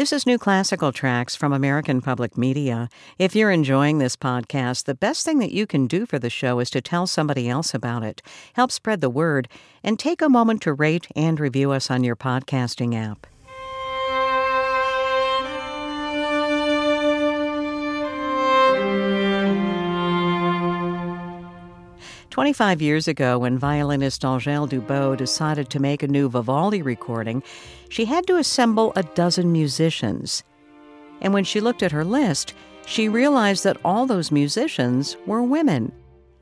This is New Classical Tracks from American Public Media. If you're enjoying this podcast, the best thing that you can do for the show is to tell somebody else about it. Help spread the word and take a moment to rate and review us on your podcasting app. 25 years ago, when violinist Angèle Dubeau decided to make a new Vivaldi recording, she had to assemble a dozen musicians. And when she looked at her list, she realized that all those musicians were women.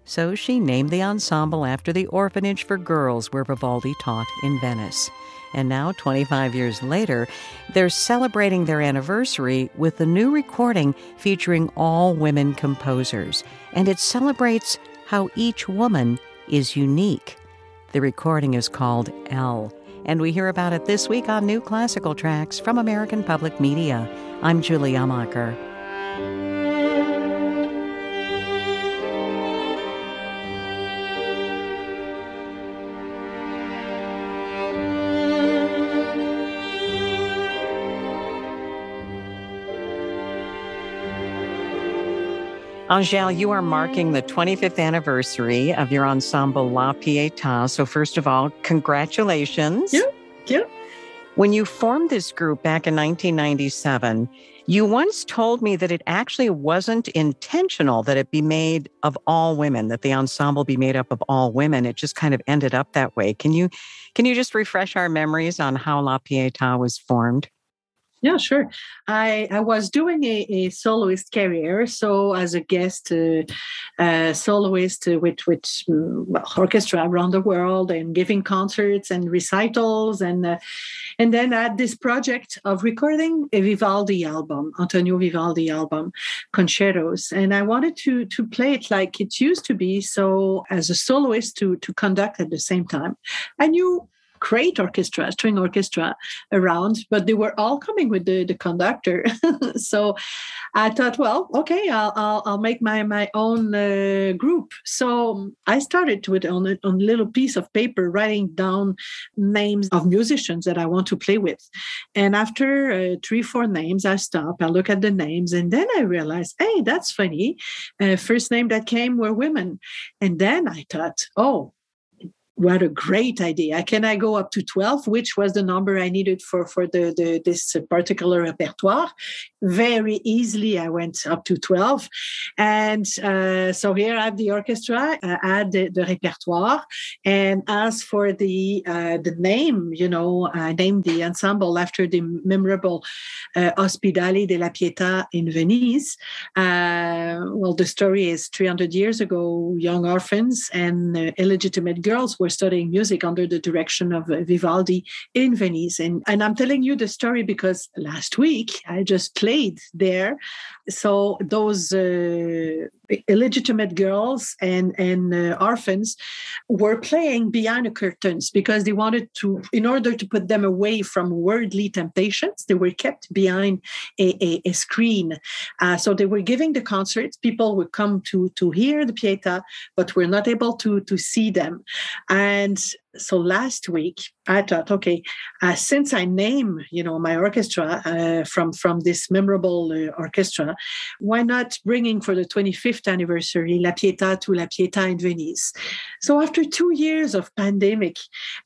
So she named the ensemble after the orphanage for girls where Vivaldi taught in Venice. And now, 25 years later, they're celebrating their anniversary with a new recording featuring all women composers. And it celebrates how each woman is unique. The recording is called L, and we hear about it this week on New Classical Tracks from American Public Media. I'm Julie Amacher. Angèle, you are marking the 25th anniversary of your ensemble La Pietà. So, first of all, congratulations. Yeah, yeah. When you formed this group back in 1997, you once told me that it actually wasn't intentional that it be made of all women, that the ensemble be made up of all women. It just kind of ended up that way. Can you can you just refresh our memories on how La Pietà was formed? Yeah, sure. I, I was doing a, a soloist career, so as a guest uh, uh, soloist with with mm, orchestra around the world and giving concerts and recitals, and uh, and then I had this project of recording a Vivaldi album, Antonio Vivaldi album, concertos, and I wanted to to play it like it used to be. So as a soloist to to conduct at the same time, I knew great orchestra, string orchestra around, but they were all coming with the, the conductor. so I thought, well, okay, I'll, I'll, I'll make my, my own uh, group. So I started with on a, on a little piece of paper writing down names of musicians that I want to play with. And after uh, three, four names, I stop, I look at the names, and then I realized, hey, that's funny. Uh, first name that came were women. And then I thought, oh, what a great idea. Can i go up to 12 which was the number i needed for for the, the this particular repertoire? Very easily i went up to 12 and uh, so here i have the orchestra uh, add the, the, repertoire. And as for the uh, the name you know i named the ensemble after the memorable uh, ospedale della pietà in venice. Uh, well the story is 300 years ago young orphans and uh, illegitimate girls were were studying music under the direction of uh, Vivaldi in Venice. And, and I'm telling you the story because last week I just played there. So those uh, illegitimate girls and, and uh, orphans were playing behind the curtains because they wanted to, in order to put them away from worldly temptations, they were kept behind a, a, a screen. Uh, so they were giving the concerts. People would come to, to hear the Pietà, but were not able to, to see them. And so last week i thought okay uh, since i name you know my orchestra uh, from from this memorable uh, orchestra why not bringing for the 25th anniversary la pietà to la pietà in venice so after two years of pandemic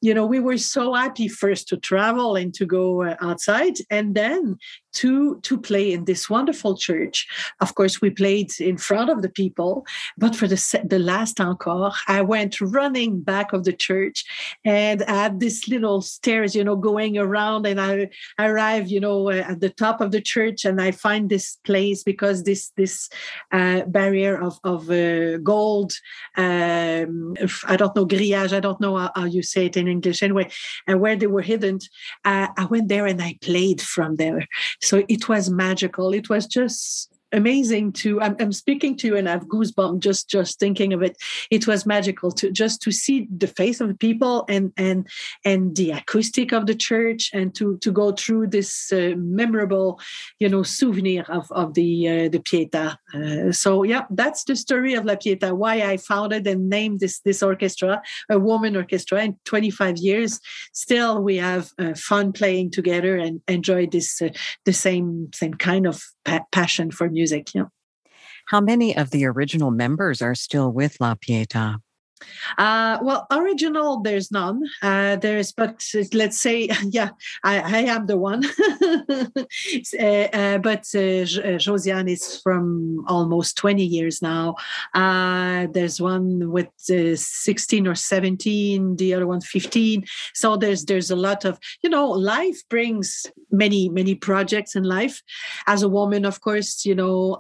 you know we were so happy first to travel and to go uh, outside and then to to play in this wonderful church. Of course, we played in front of the people, but for the the last encore, I went running back of the church, and I had this little stairs, you know, going around, and I, arrive, you know, uh, at the top of the church, and I find this place because this this uh, barrier of of uh, gold, um, I don't know grillage, I don't know how, how, you say it in English anyway, and where they were hidden, uh, I went there and I played from there so it was magical. It was just amazing to I'm, I'm, speaking to you and I have goosebumps just just thinking of it. It was magical to just to see the face of the people and and and the acoustic of the church and to to go through this uh, memorable, you know, souvenir of of the uh, the Pietà. Uh, so yeah, that's the story of La Pietà. Why I founded and named this this orchestra, a woman orchestra. In 25 years, still we have uh, fun playing together and enjoy this uh, the same same kind of pa- passion for music. Yeah. How many of the original members are still with La Pietà? Uh, well, original, there's none. Uh, there's, but let's say, yeah, I, I am the one. uh, uh, but uh, uh, Josiane is from almost 20 years now. there's one with 16 or 17, the other one 15. So there's there's a lot of, you know, life brings many many projects in life. As a woman, of course, you know,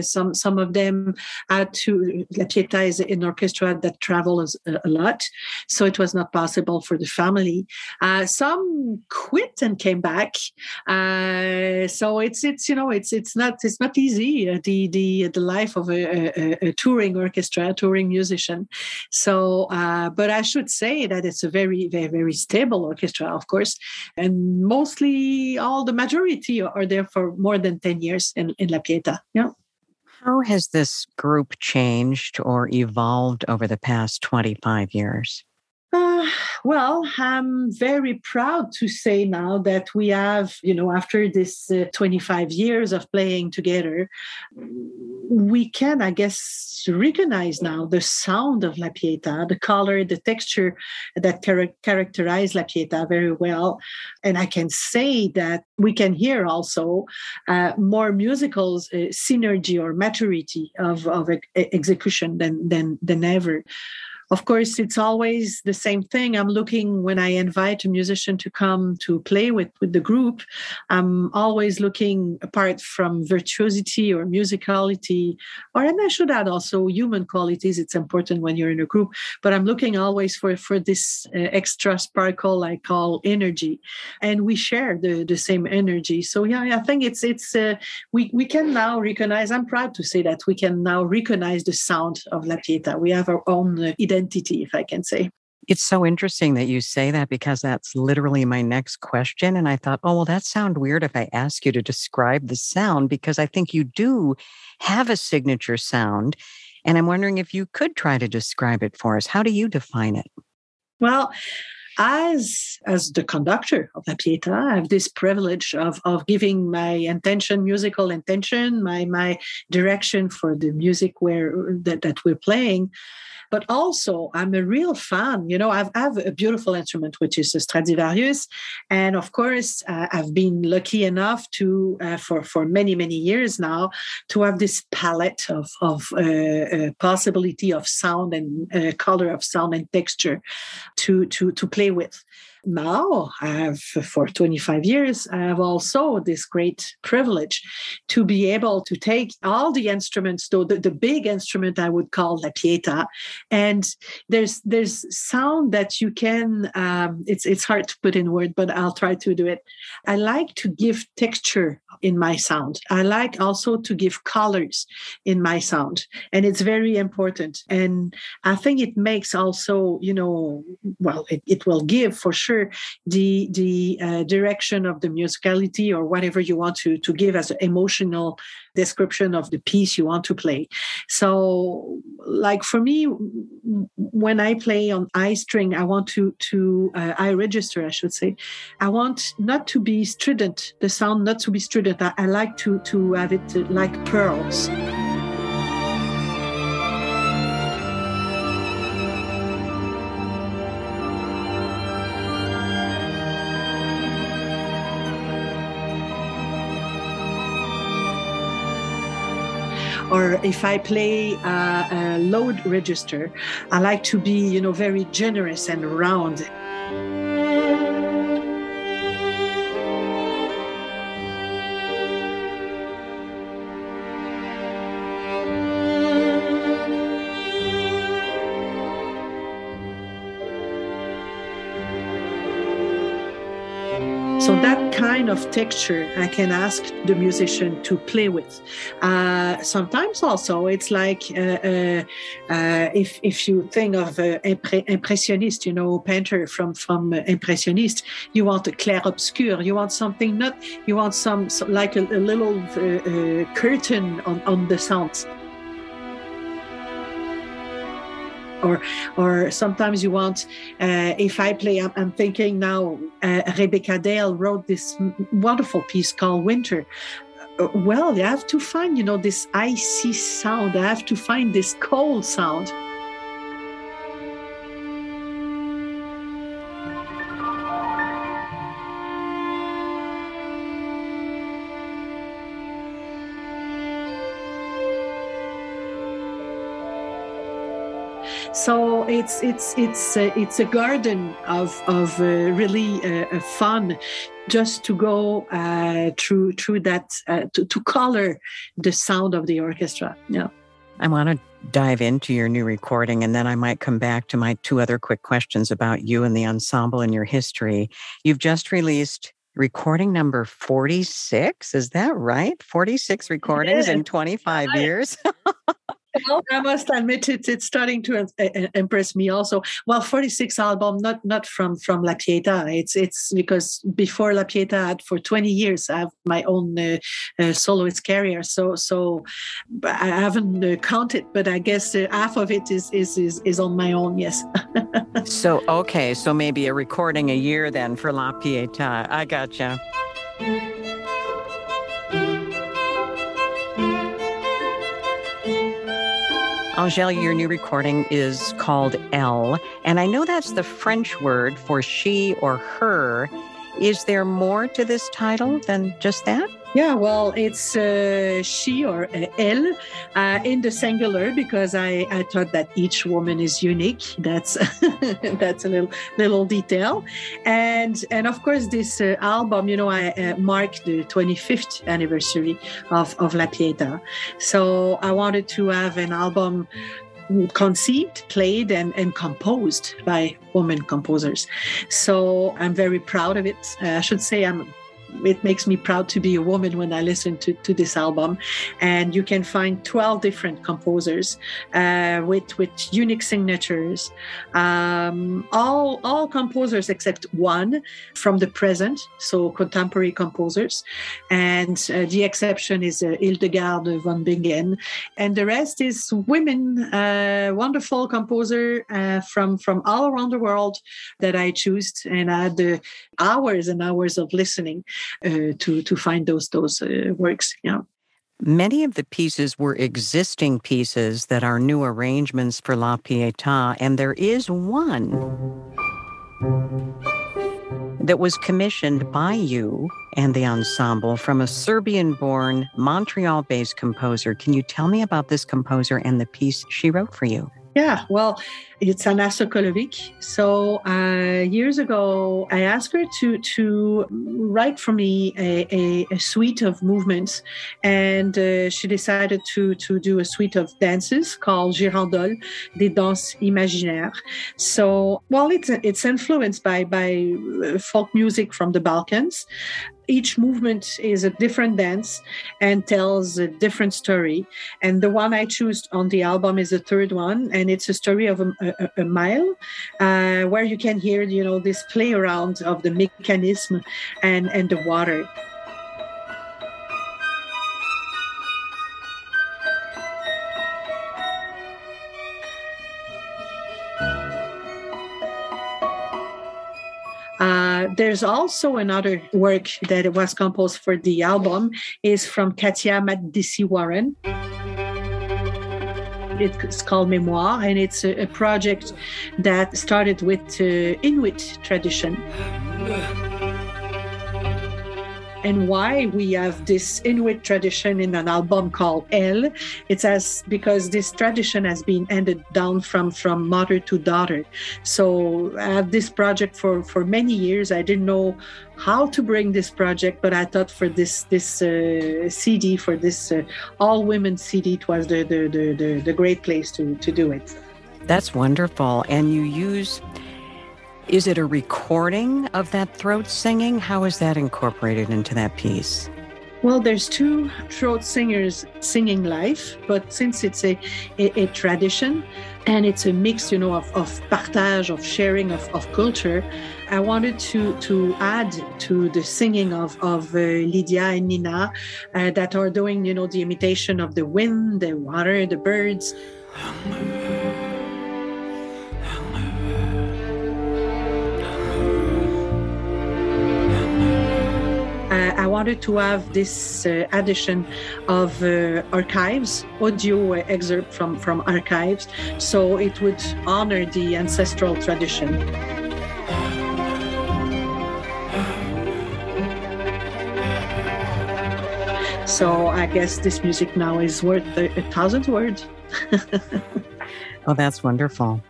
some some of them. to La Pietà is an orchestra that travel a, a lot, so it was not possible for the family. Uh, some quit and came back, uh, so it's it's you know it's it's not it's not easy uh, the the the life of a, a, a, touring orchestra, a touring musician. So, uh, but I should say that it's a very very very stable orchestra, of course, and mostly all the majority are there for more than ten years in in La Pietà. Yeah. How has this group changed or evolved over the past 25 years? Well, I'm very proud to say now that we have, you know, after this uh, 25 years of playing together, we can, I guess, recognize now the sound of La Pietà, the color, the texture that char- characterize La Pietà very well. And I can say that we can hear also uh, more musical uh, synergy or maturity of, of execution than, than, than ever of course it's always the same thing. I'm looking when i invite a musician to come to play with with the group i'm always looking apart from virtuosity or musicality or and i should add also human qualities it's important when you're in a group but i'm looking always for for this uh, extra sparkle i call energy. And we share the the same energy. So yeah i think it's it's uh, we we can now recognize i'm proud to say that we can now recognize the sound of la pietà we have our own uh, identity identity, if I can say. It's so interesting that you say that because that's literally my next question. And I thought, oh, well, that sound weird if I ask you to describe the sound because I think you do have a signature sound. And I'm wondering if you could try to describe it for us. How do you define it? Well, as as the conductor of La Pietà, I have this privilege of of giving my intention, musical intention, my my direction for the music where that, that we're playing but also I'm a real fan. You know, I've, I have a beautiful instrument, which is a Stradivarius. And of course, uh, I've been lucky enough to, uh, for, for many, many years now, to have this palette of, of uh, uh possibility of sound and uh, color of sound and texture to, to, to play with now I have for 25 years, I have also this great privilege to be able to take all the instruments, though the, the big instrument I would call la pietà, and there's there's sound that you can um, it's it's hard to put in word, but I'll try to do it. I like to give texture in my sound. I like also to give colors in my sound, and it's very important. And I think it makes also, you know, well, it, it will give for sure the the uh, direction of the musicality or whatever you want to to give as an emotional description of the piece you want to play. So, like for me, when I play on I string, I want to to uh, I register, I should say. I want not to be strident, the sound not to be strident. I, I like to to have it uh, like pearls. Or if I play a, a load register, I like to be, you know, very generous and round. Kind of texture I can ask the musician to play with. Uh, sometimes also it's like uh, uh, uh if if you think of uh, impressionist, you know, painter from from impressionist, you want a clair obscur, you want something not, you want some, some like a, a little curtain on on the sounds. Or or sometimes you want uh, if i play I'm, I'm thinking now uh, rebecca dale wrote this wonderful piece called winter. Uh, well you have to find you know this icy sound. I have to find this cold sound it's it's it's uh, it's a garden of of uh, really uh, fun just to go uh, through through that uh, to, to color the sound of the orchestra. Yeah. I want to dive into your new recording and then i might come back to my two other quick questions about you and the ensemble and your history. You've just released recording number 46 is that right? 46 recordings in 25 years well, I must admit it, it's starting to impress me also. Well, 46 album, not not from from La Pietà. It's it's because before La Pietà, for 20 years, I have my own uh, uh, soloist career. So so I haven't uh, counted, but I guess uh, half of it is is is, is on my own. Yes. so okay, so maybe a recording a year then for La Pietà. I gotcha. Angèle, your new recording is called Elle, and I know that's the French word for she or her. Is there more to this title than just that? Yeah, well, it's uh, she or uh, elle uh, in the singular because I, I thought that each woman is unique. That's that's a little little detail, and and of course this uh, album, you know, I uh, mark the 25th anniversary of of La Pietà, so I wanted to have an album conceived, played, and, and composed by women composers. So I'm very proud of it. Uh, I should say I'm it makes me proud to be a woman when I listen to, to this album. And you can find 12 different composers uh, with, with unique signatures. Um, all, all composers except one from the present, so contemporary composers. And uh, the exception is uh, Hildegard von Bingen. And the rest is women, uh, wonderful composer uh, from, from all around the world that I chose. And I had the hours and hours of listening to to find those those uh, works. Yeah. Many of the pieces were existing pieces that are new arrangements for La Pietà, and there is one that was commissioned by you and the ensemble from a Serbian born, Montreal based composer. Can you tell me about this composer and the piece she wrote for you? Yeah, well, it's Anna Sokolovic. So uh, years ago, I asked her to to write for me a, a, a suite of movements, and uh, she decided to to do a suite of dances called Girandole, des danses imaginaires. So, well, it's it's influenced by by folk music from the Balkans, each movement is a different dance and tells a different story. And the one I choose on the album is the third one, and it's a story of a, a, a mile, uh, where you can hear, you know, this play around of the mechanism and and the water. There's also another work that was composed for the album is from Katia Makdissi Warren. It's called Memoir, and it's a, project that started with uh, Inuit tradition and why we have this Inuit tradition in an album called Elle. It's as because this tradition has been handed down from from mother to daughter. So I have this project for for many years. I didn't know how to bring this project, but I thought for this this uh, CD for this uh, all women CD, it was the the, the the the great place to to do it. That's wonderful, and you use Is it a recording of that throat singing? How is that incorporated into that piece? Well, there's two throat singers singing live, but since it's a, a, a tradition and it's a mix, you know, of, of partage, of sharing of, of culture, I wanted to to add to the singing of of uh, Lydia and Nina uh, that are doing, you know, the imitation of the wind, the water, the birds. Wanted to have this uh, addition of uh, archives, audio excerpt from, from archives, so it would honor the ancestral tradition. So I guess this music now is worth a, a thousand words. oh, that's wonderful.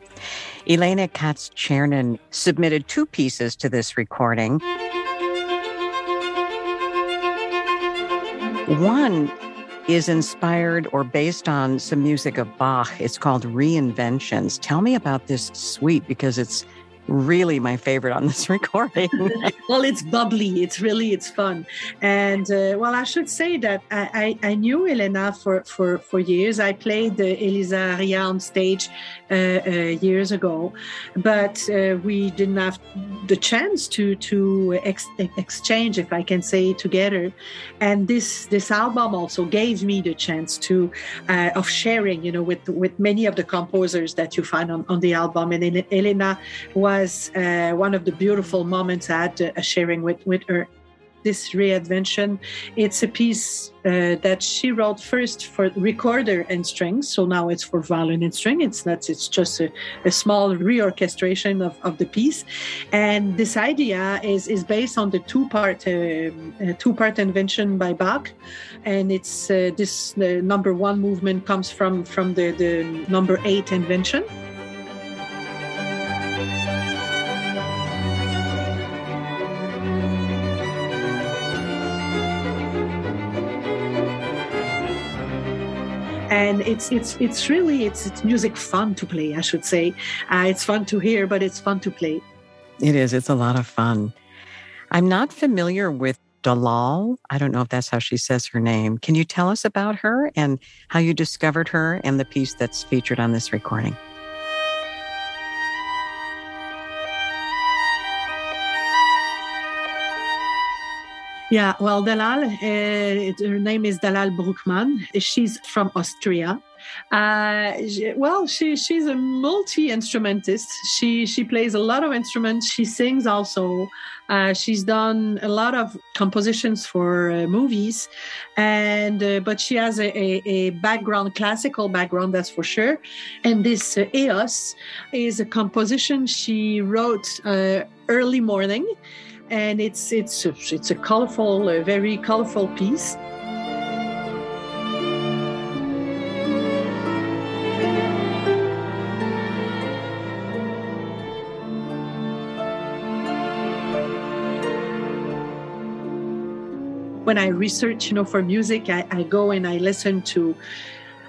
Elena Kats Chernin submitted two pieces to this recording. One is inspired or based on some music of Bach. It's called Reinventions. Tell me about this suite because it's really my favorite on this recording. well, it's bubbly. It's really it's fun. And uh, well, I should say that I, I, I, knew Elena for, for, for years. I played uh, Eliza Aria on stage uh, uh years ago, but uh, we didn't have the chance to to ex- exchange, if I can say, together. And this this album also gave me the chance to of sharing, you know, with with many of the composers that you find on, on the album. And Elena was was uh, one of the beautiful moments I had uh, sharing with, with her. This reinvention, it's a piece uh, that she wrote first for recorder and strings. So now it's for violin and string. It's not, it's just a, a small reorchestration of, of the piece. And this idea is, is based on the two part, uh, two part invention by Bach. And it's uh, this number one movement comes from, from the, the number eight invention. And it's it's it's really it's it's music fun to play i should say. Uh, it's fun to hear but it's fun to play. It is. It's a lot of fun. I'm not familiar with dalal. I don't know if that's how she says her name. Can you tell us about her and how you discovered her and the piece that's featured on this recording Yeah, well, Dalal, uh, her name is Dalal Bruchmann. She's from Austria. Uh, well, she she's a multi instrumentist. She she plays a lot of instruments. She sings also. Uh, she's done a lot of compositions for uh, movies, and uh, but she has a, a, a, background, classical background, that's for sure. And this uh, Eos is a composition she wrote uh, early morning and it's it's a, it's a colorful, a very colorful piece. When I research, you know, for music, I, I go and I listen to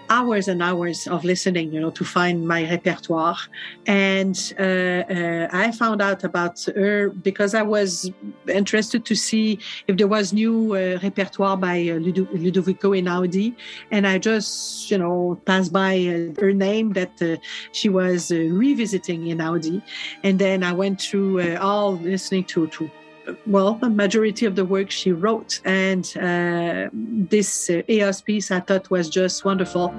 hours and hours of listening, you know, to find my repertoire. And uh, uh, I found out about her because I was interested to see if there was new uh, repertoire by uh, Ludovico Einaudi. And I just, you know, passed by uh, her name that uh, she was revisiting in Einaudi. And then I went through all listening to, to well, the majority of the work she wrote. And uh, this uh, piece I thought was just wonderful.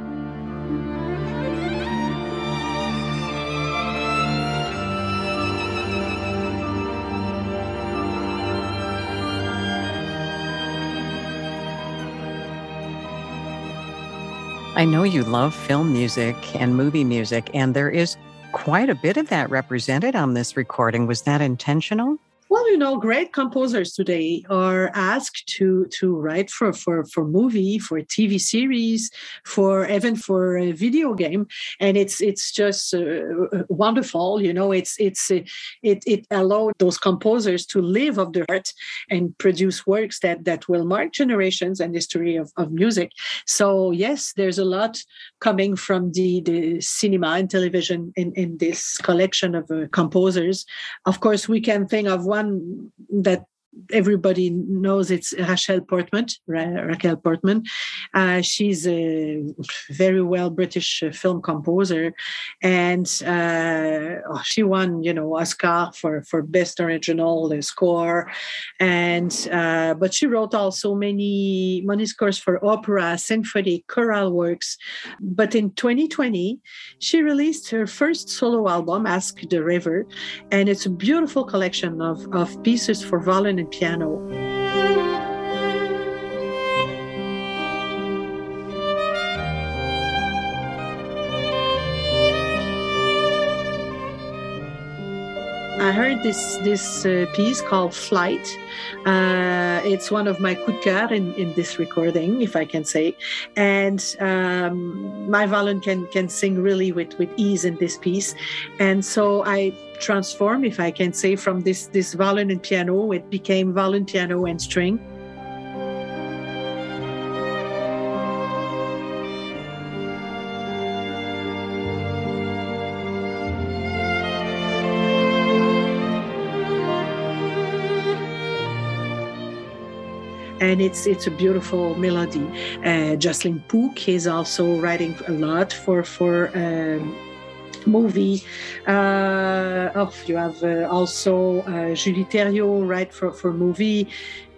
I know you love film music and movie music, and there is quite a bit of that represented on this recording. Was that intentional? Well, you know, great composers today are asked to to write for for for movie, for TV series, for even for a video game, and it's it's just uh, uh wonderful. You know, it's it's uh, it it allowed those composers to live of their art and produce works that that will mark generations and history of, of music. So yes, there's a lot coming from the the cinema and television in in this collection of uh, composers. Of course, we can think of one one that everybody knows it's Rachel Portman, Ra- Raquel Portman. Uh, she's a very well British uh, film composer, and uh, oh, she won, you know, Oscar for for best original score, and uh, but she wrote also many many scores for opera, symphony, choral works. But in 2020, she released her first solo album, Ask the River, and it's a beautiful collection of of pieces for violin piano. Heard this this uh, piece called "Flight." Uh, it's one of my coup de cœur in, in this recording, if I can say. And um, my violin can can sing really with with ease in this piece, and so I transform, if I can say, from this this violin and piano. It became violin, piano, and string. And it's it's a beautiful melody. Uh, Jocelyn Pook is also writing a lot for for um, movie. Uh, oh, you have uh, also uh, Julie Thériault, right, for, for movie.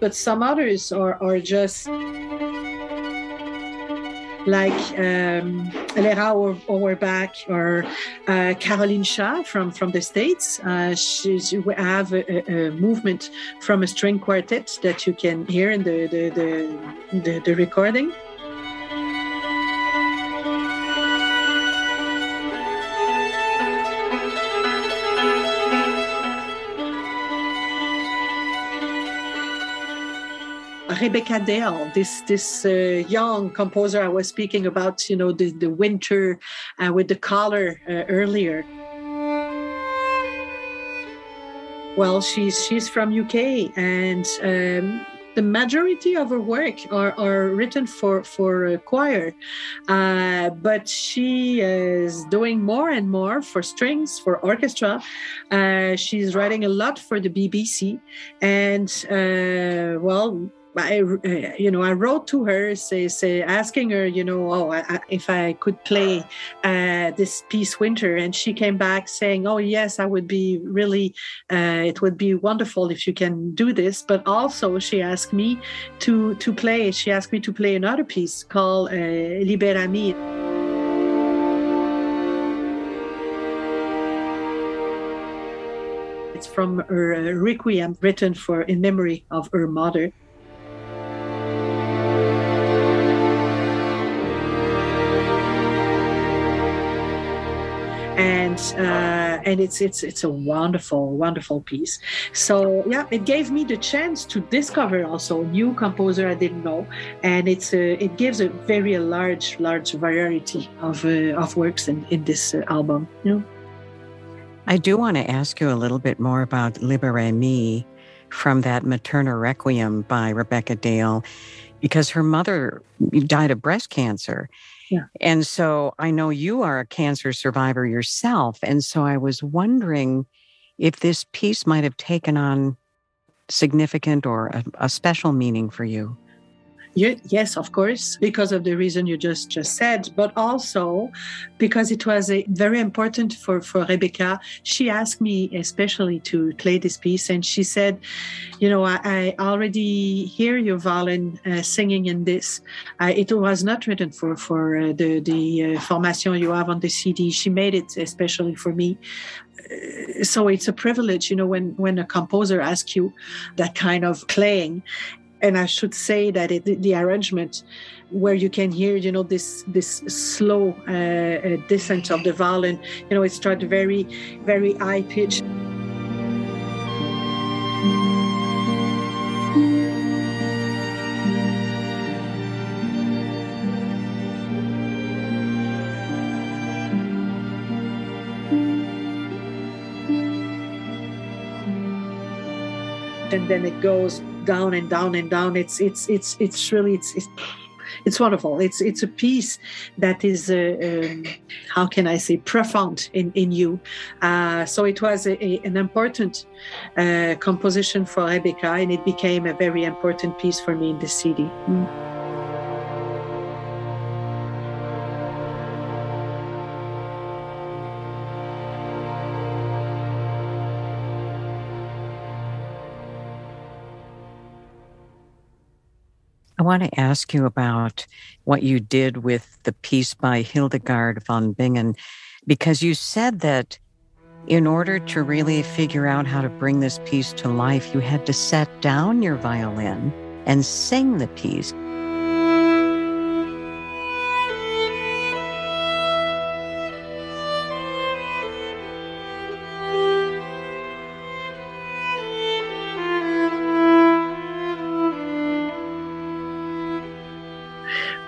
But some others are, are just like um, Lera Auerbach or uh, Caroline Shaw from, from the States. Uh, have a, a, movement from a string quartet that you can hear in the, the, the, the, the recording. Rebecca Dale, this this uh, young composer I was speaking about, you know, the, the winter uh, with the color uh, earlier. Well, she's she's from UK, and um, the majority of her work are, are written for for choir, uh, but she is doing more and more for strings for orchestra. Uh, she's writing a lot for the BBC, and uh, well I, uh, you know, I wrote to her, say, say, asking her, you know, oh, I, if I could play uh, this piece, Winter, and she came back saying, oh, yes, I would be really, uh, it would be wonderful if you can do this. But also, she asked me to to play. She asked me to play another piece called uh, Libera Me. It's from her requiem written for in memory of her mother. And uh, and it's it's it's a wonderful wonderful piece. So yeah, it gave me the chance to discover also a new composer I didn't know, and it's a, it gives a very large large variety of uh, of works in in this uh, album. Know. I do want to ask you a little bit more about Libera Me from that Materna Requiem by Rebecca Dale, because her mother died of breast cancer. Yeah. And so I know you are a cancer survivor yourself. And so I was wondering if this piece might have taken on significant or a, a special meaning for you yes, of course, because of the reason you just just said, but also because it was a, very important for for Rebecca. She asked me especially to play this piece, and she said, "You know, I, I already hear your violin uh, singing in this. Uh, it was not written for for uh, the the uh, formation you have on the CD. She made it especially for me." Uh, so it's a privilege you know when when a composer asks you that kind of playing and I should say that it, the arrangement, where you can hear, you know, this this slow uh, uh, descent of the violin, you know, it started very, very high pitch. And then it goes down and down and down. It's it's it's it's really it's, it's it's wonderful. It's it's a piece that is uh, um, how can I say profound in in you. Uh, so it was a, a, an important uh, composition for Rebecca, and it became a very important piece for me in the city. Mm. I want to ask you about what you did with the piece by Hildegard von Bingen, because you said that in order to really figure out how to bring this piece to life, you had to set down your violin and sing the piece.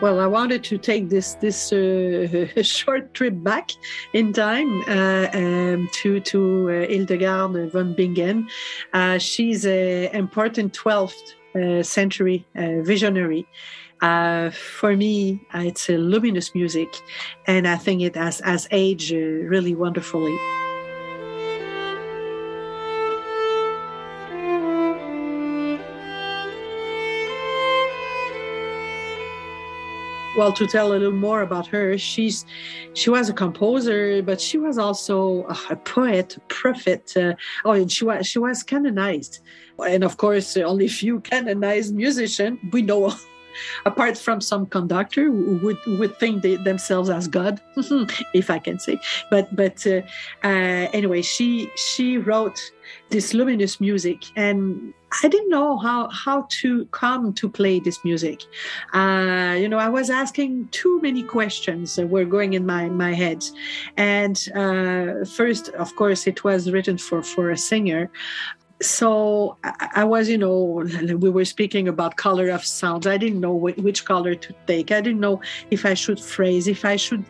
Well, I wanted to take this this uh, short trip back in time uh, um, to to uh, Hildegard von Bingen. Uh, she's an important 12th uh, century uh, visionary. for me, it's a luminous music, and I think it has, has aged really wonderfully. Well to tell a little more about her she's she was a composer but she was also a poet a prophet uh, oh and she was she was canonized. And of course only few canonized musicians we know apart from some conductor who would, would think they, themselves as God, if I can say. But but uh, uh, anyway, she she wrote this luminous music, and I didn't know how how to come to play this music. Uh, you know, I was asking too many questions that were going in my my head, and uh, first, of course, it was written for for a singer so I was, you know, we were speaking about color of sounds. I didn't know which color to take. I didn't know if I should phrase, if I should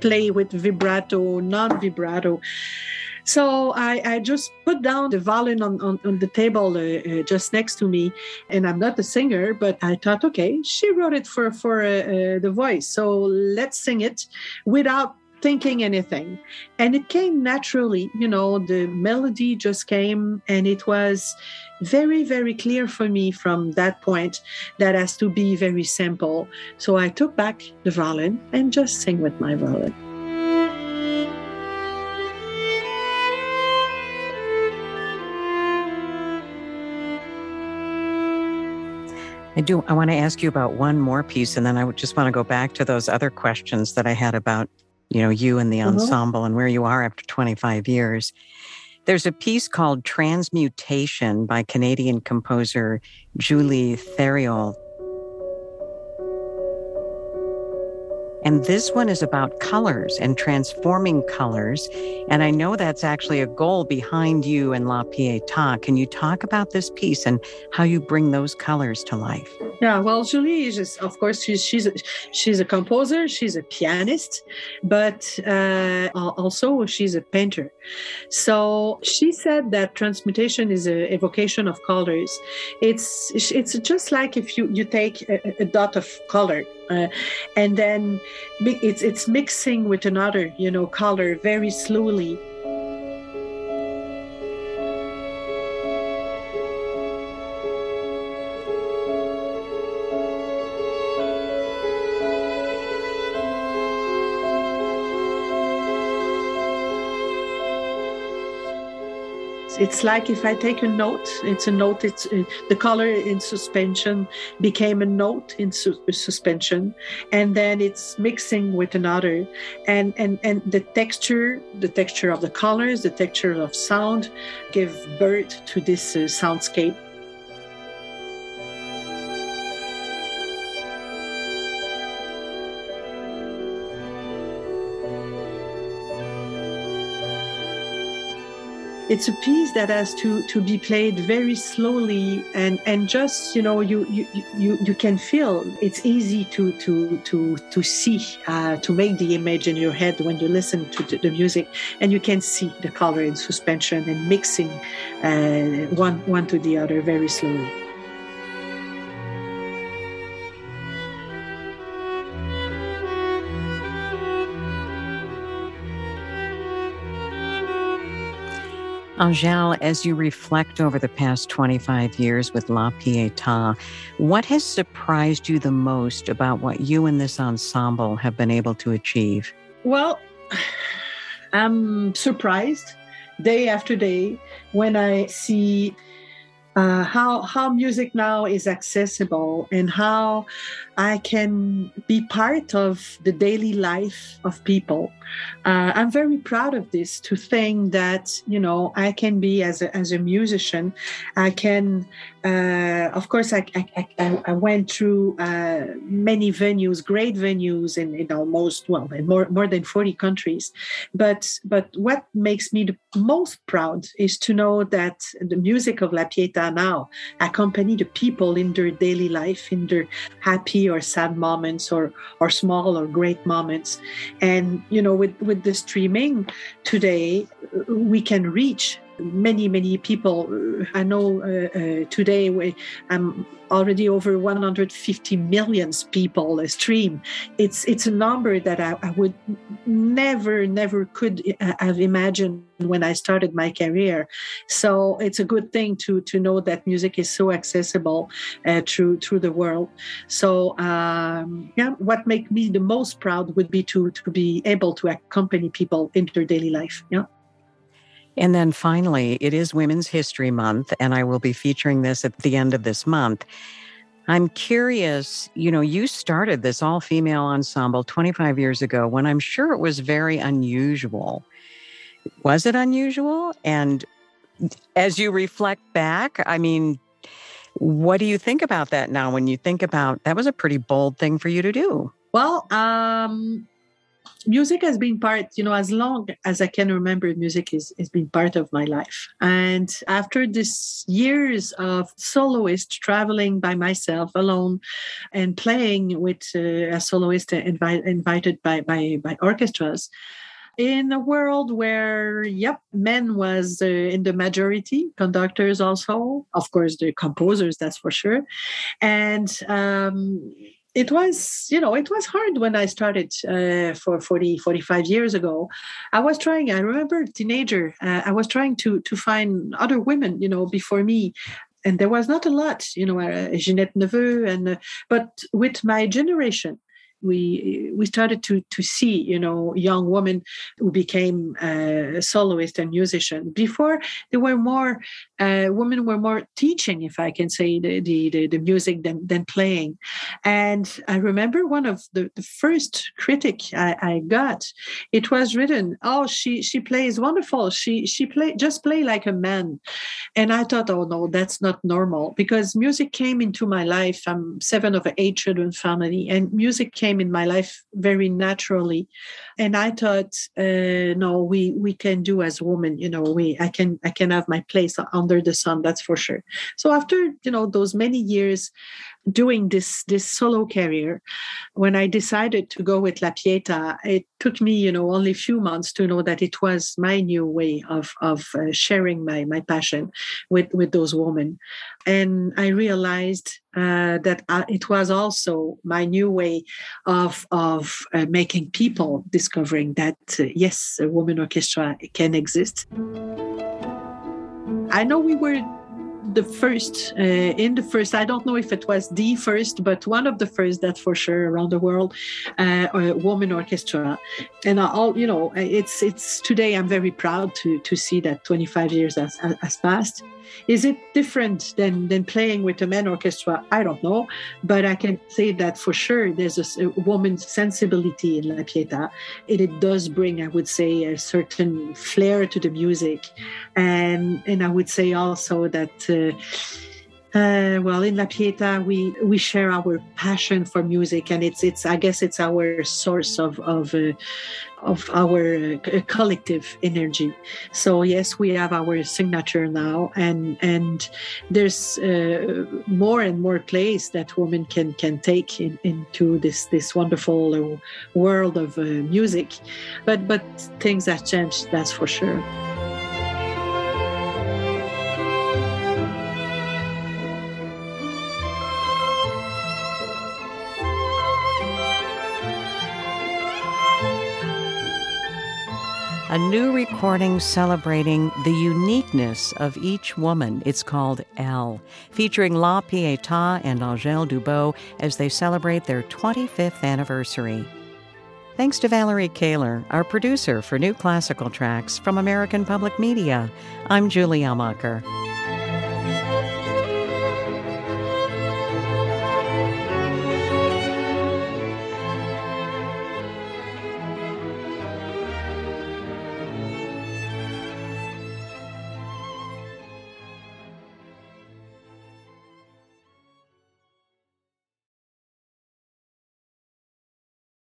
play with vibrato, non vibrato. So I, I, just put down the violin on, on, on the table uh, uh, just next to me. And I'm not a singer, but I thought, okay, she wrote it for, for uh, uh the voice. So let's sing it without thinking anything. And it came naturally, you know, the melody just came and it was very, very clear for me from that point that has to be very simple. So I took back the violin and just sing with my violin. I do. I want to ask you about one more piece, and then I just want to go back to those other questions that I had about you know, you and the mm-hmm. ensemble and where you are after 25 years. There's a piece called Transmutation by Canadian composer Julie Theriault And this one is about colors and transforming colors. And I know that's actually a goal behind you and La Pietà. Can you talk about this piece and how you bring those colors to life? Yeah, well, Julie is, of course, she's she's a, she's a composer, she's a pianist, but uh, also she's a painter. So she said that transmutation is a evocation of colors. It's it's just like if you you take a, a dot of color uh, and then it's it's mixing with another you know color very slowly it's like if I take a note, it's a note, it's uh, the color in suspension became a note in su- suspension, and then it's mixing with another, and, and, and the texture, the texture of the colors, the texture of sound give birth to this uh, soundscape it's a piece that has to to be played very slowly and and just you know you you you, you can feel it's easy to to to to see uh, to make the image in your head when you listen to the music. And you can see the color in suspension and mixing uh, one one to the other very slowly Angèle, as you reflect over the past 25 years with La Pietà, what has surprised you the most about what you and this ensemble have been able to achieve? Well, I'm surprised day after day when I see uh, how how music now is accessible and how I can be part of the daily life of people. Uh, I'm very proud of this to think that you know I can be as a, as a musician. I can, uh, of course, I, I, I, I went through uh, many venues, great venues in, in almost well in more more than 40 countries. But but what makes me the most proud is to know that the music of La Pietà now accompany the people in their daily life, in their happy or sad moments, or or small or great moments, and you know with with the streaming today, we can reach many many people i know uh, uh, today we, i'm already over 150 million people stream. It's it's a number that I, I, would never never could uh, have imagined when i started my career. So it's a good thing to to know that music is so accessible uh, through through the world. So um, yeah what makes me the most proud would be to to be able to accompany people in their daily life. Yeah and then finally, it is Women's History Month, and I will be featuring this at the end of this month. I'm curious, you know, you started this all female ensemble 25 years ago when I'm sure it was very unusual. Was it unusual? And as you reflect back, I mean, what do you think about that now when you think about that was a pretty bold thing for you to do? Well, um, music has been part you know as long as i can remember music is has been part of my life. And after this years of soloist traveling by myself alone and playing with uh, a soloist invi- invited by, by by orchestras in a world where yep men was uh, in the majority conductors also of course the composers that's for sure. And um, it was you know it was hard when i started uh, for 40 45 years ago. I was trying i remember teenager uh, i was trying to to find other women you know before me. And there was not a lot you know uh, ginette neveu and uh, but with my generation we we started to to see you know young women who became uh, soloist and musician before there were more uh, women were more teaching if i can say the the, the, music than, than playing. And i remember one of the, the first critic I, I got it was written oh she she plays wonderful. She she play just play like a man. And i thought oh no that's not normal. Because music came into my life. I'm seven of eight children family and music came came in my life very naturally. And i thought uh, no we we can do as women you know we i can i can have my place under the sun that's for sure. So after you know those many years doing this this solo career when i decided to go with la pieta it took me you know only a few months to know that it was my new way of of uh, sharing my my passion with with those women. And i realized uh, that uh, it was also my new way of of uh, making people discovering that uh, yes a woman orchestra can exist. I know we were the first uh, in the first i don't know if it was the first but one of the first that's for sure around the world uh, woman orchestra. And all you know it's it's today i'm very proud to to see that 25 years has, has passed is it different than than playing with a men orchestra? I don't know, but I can say that for sure. There's a, a woman's sensibility in La Pietà. It, it does bring, I would say, a certain flair to the music, and and I would say also that. Uh, Uh, well, in La Pietà, we we share our passion for music, and it's it's I guess it's our source of of uh, of our uh, collective energy. So yes, we have our signature now, and and there's uh, more and more place that women can can take in, into this this wonderful uh, world of uh, music. But but things have changed, that's for sure. A new recording celebrating the uniqueness of each woman. It's called Elle, featuring La Pietà and Angèle Dubeau as they celebrate their 25th anniversary. Thanks to Valerie Kahler, our producer for New Classical Tracks from American Public Media. I'm Julie Amacher.